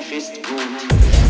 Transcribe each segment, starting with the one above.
Techno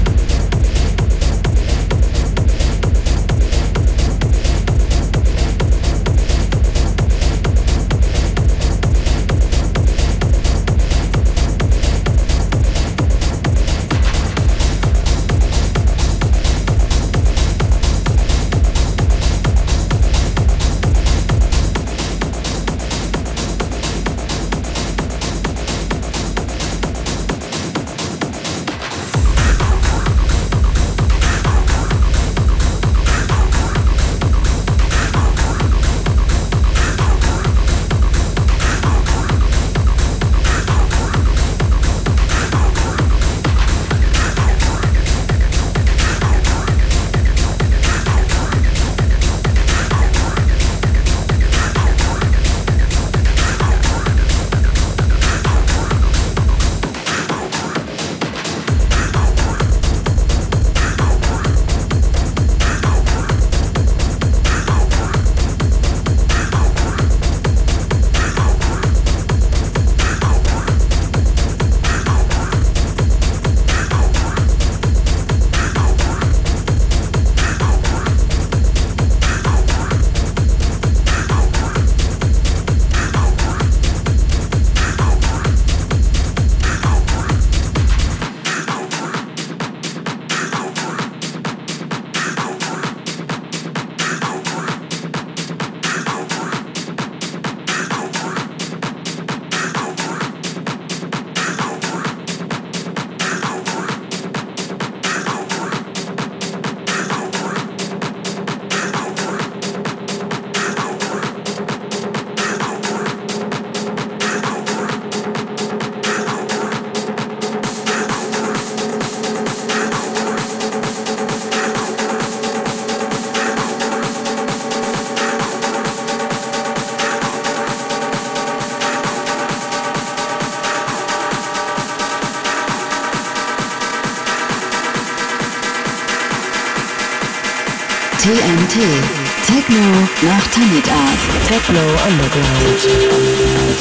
nach Tanit Art. Techno Underground.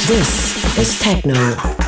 This is Techno. Techno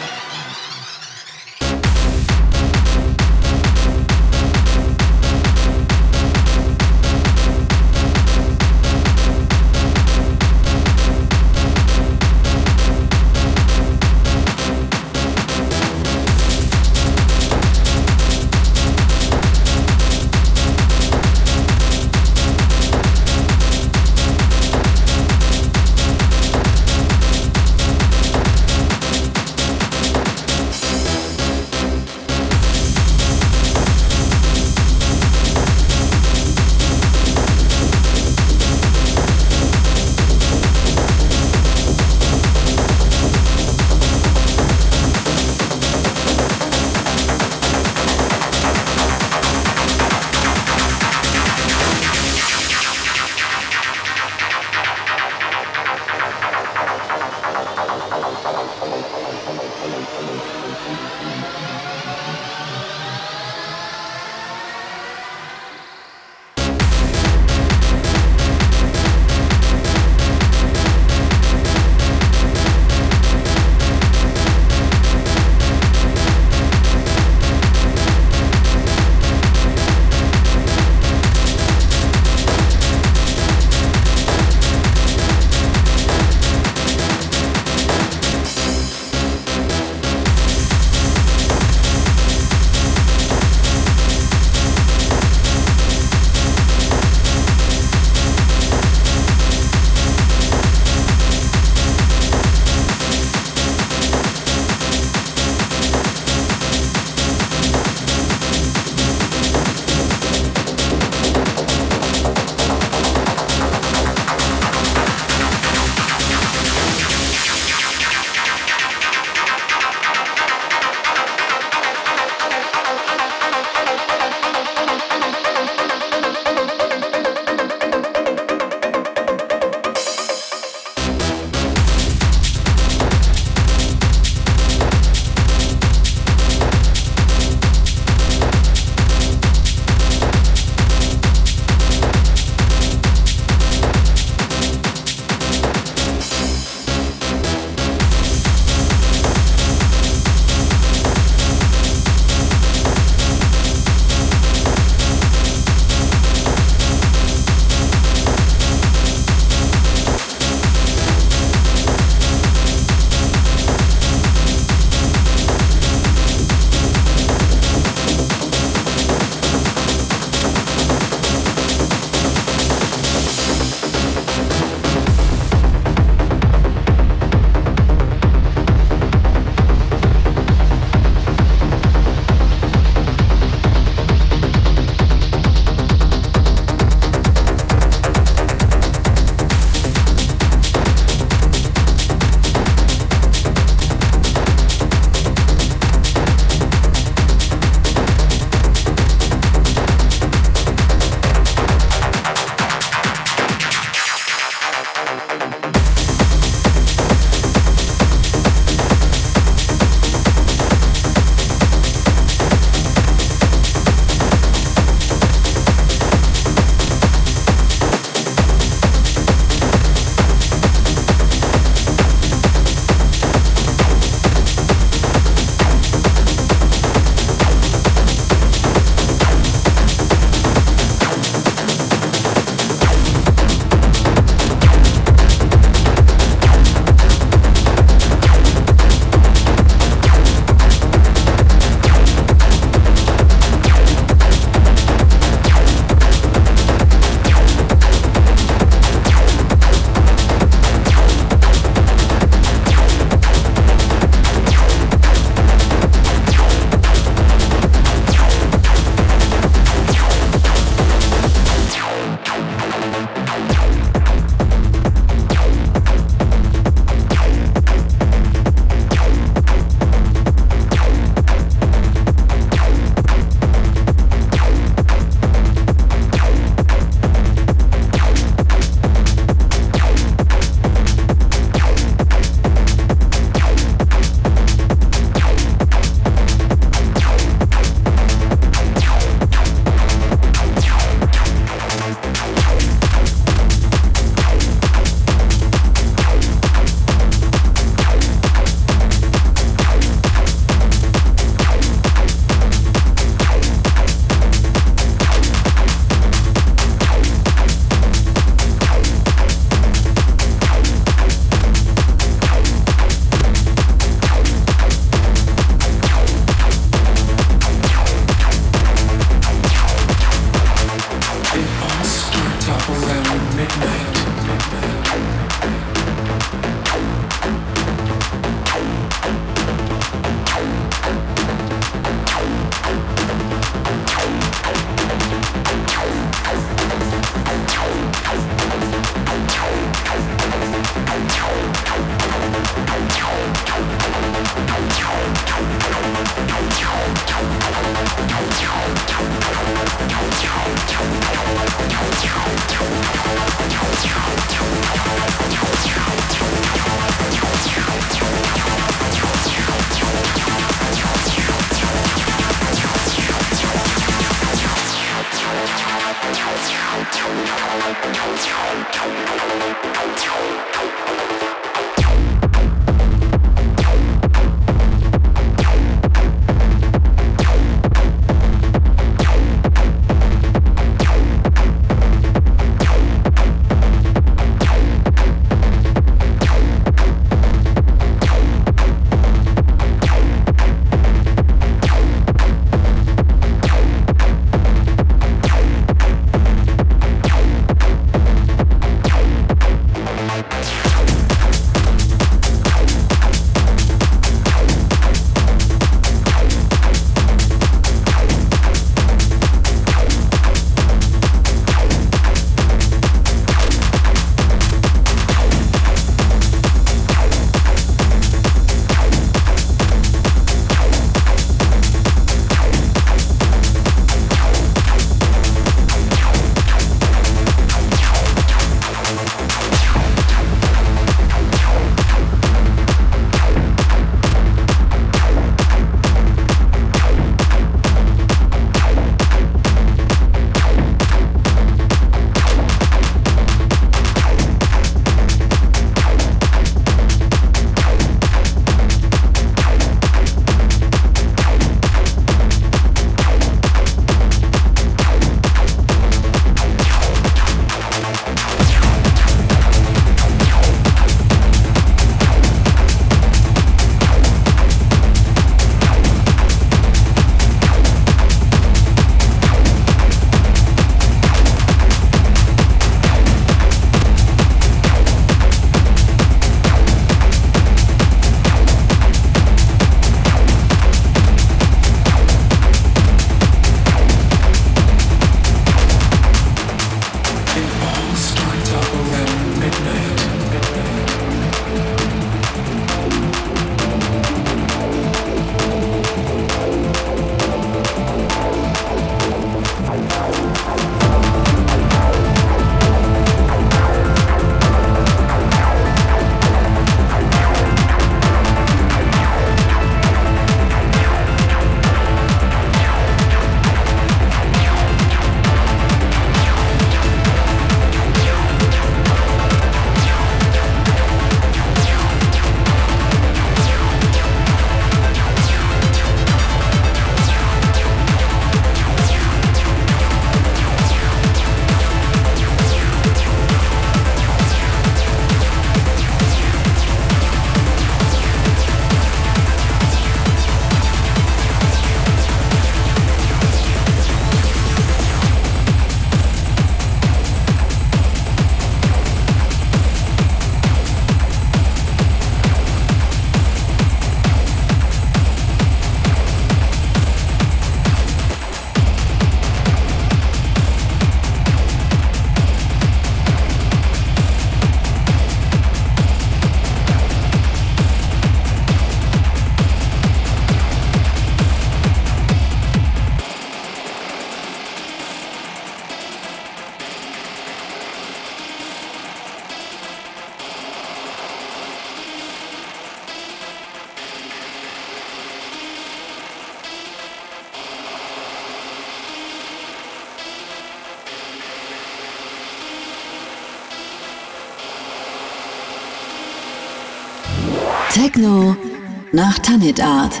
nach Tanit Art.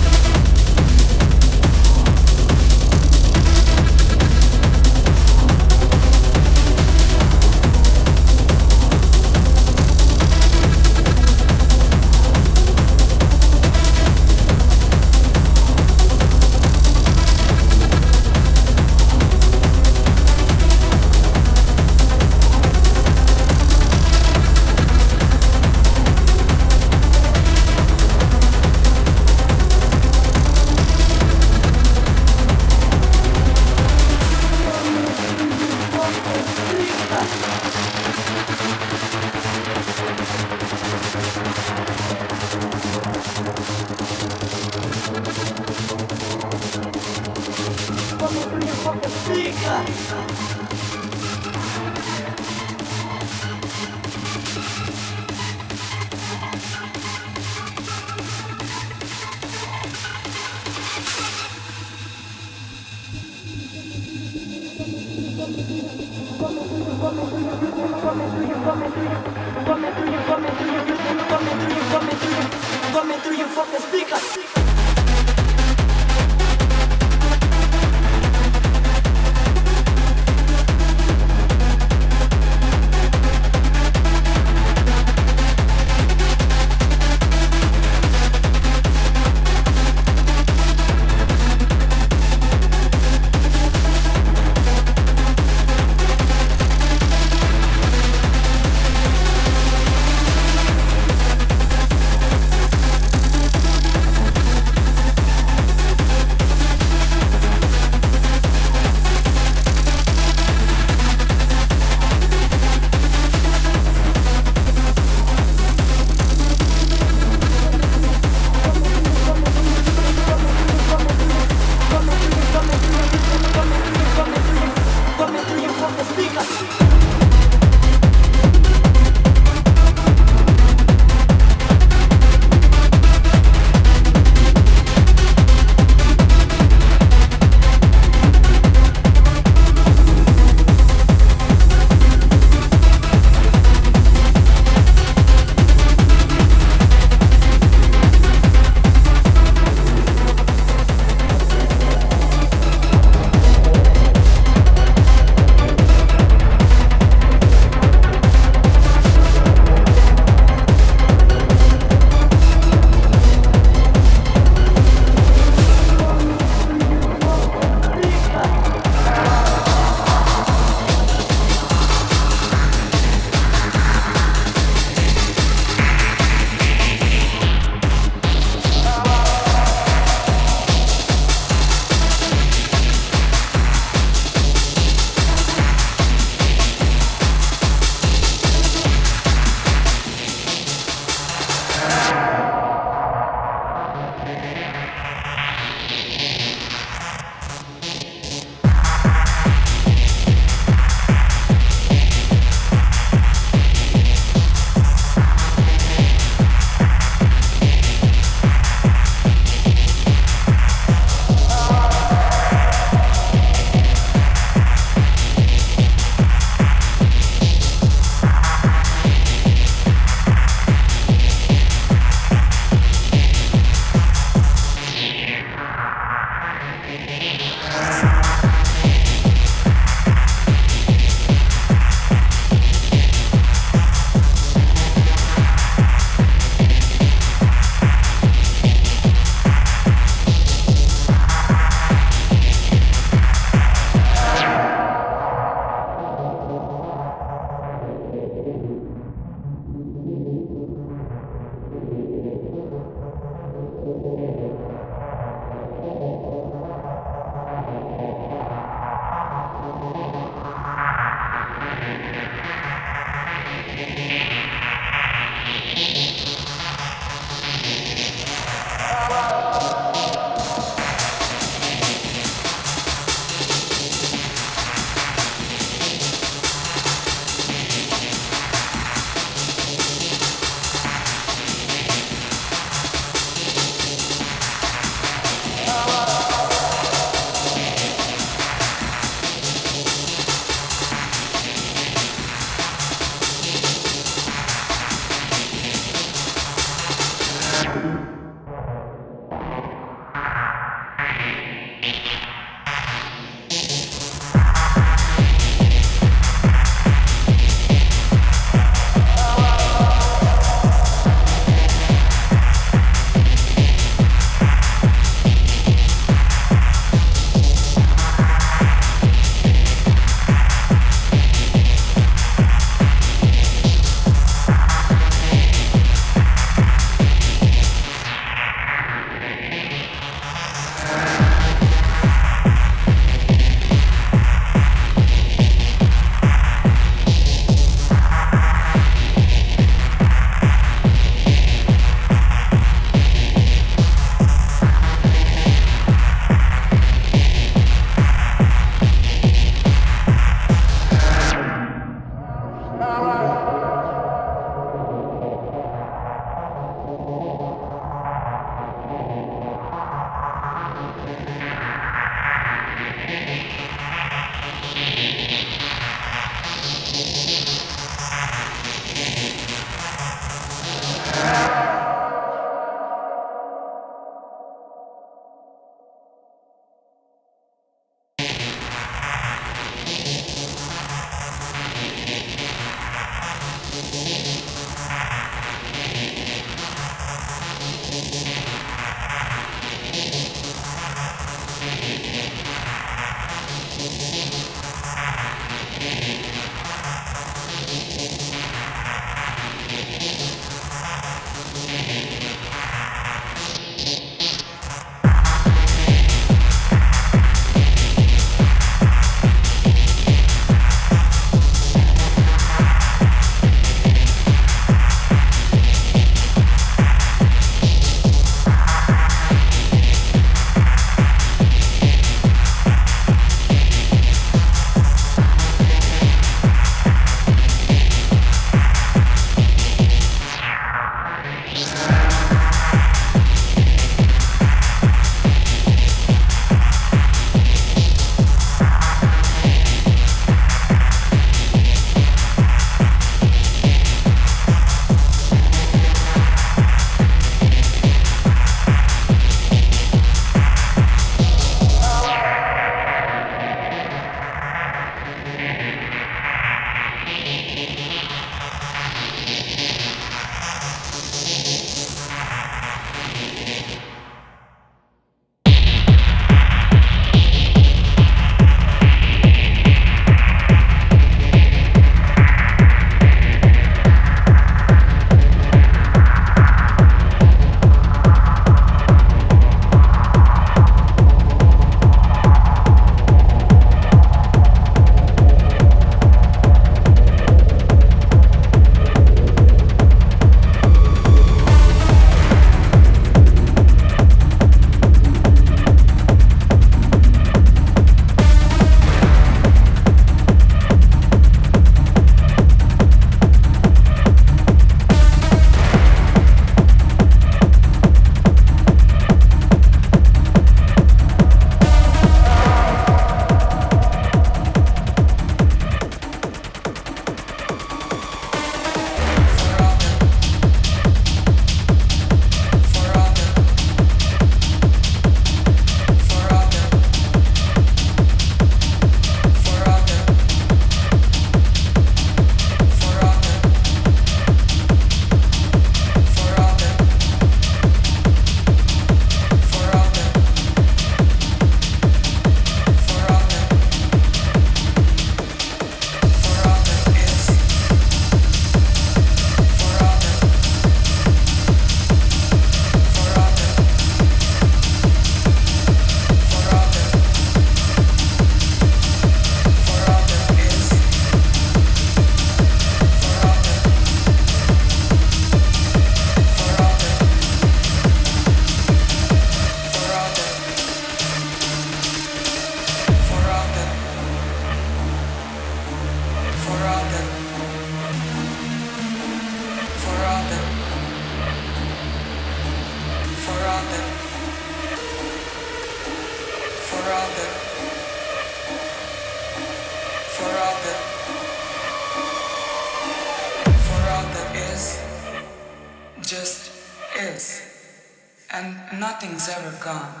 and nothing's ever gone.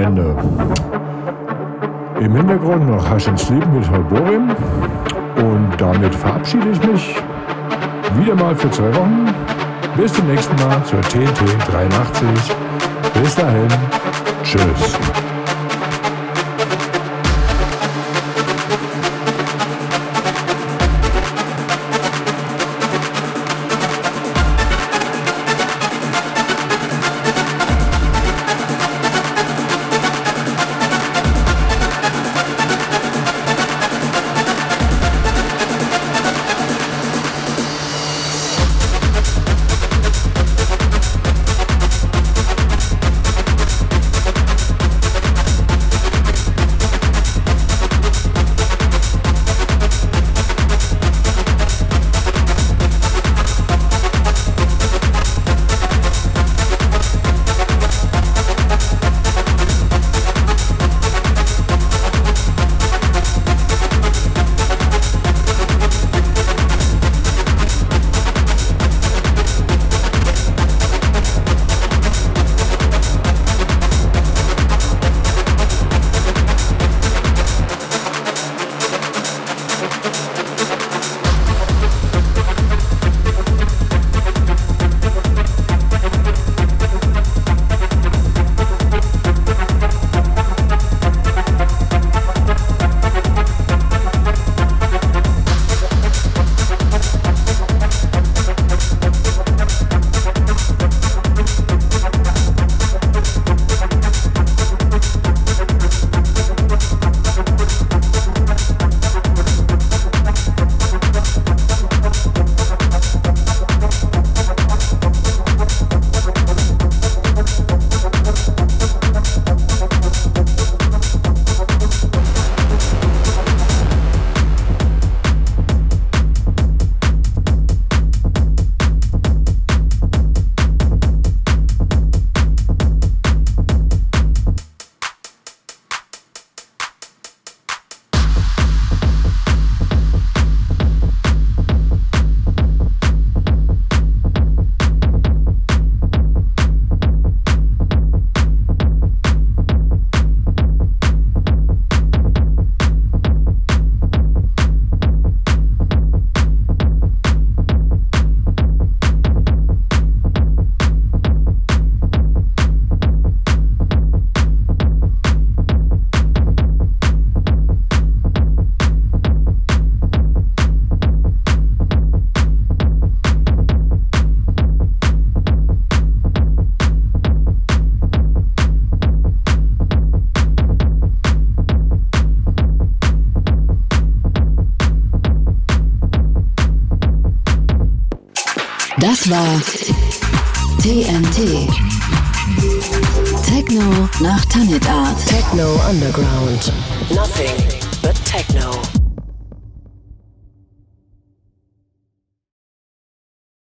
Ende. Im Hintergrund noch Hasch Sleep mit Holborim. Und damit verabschiede ich mich wieder mal für zwei Wochen. Bis zum nächsten Mal zur TNT 83. Bis dahin. Tschüss.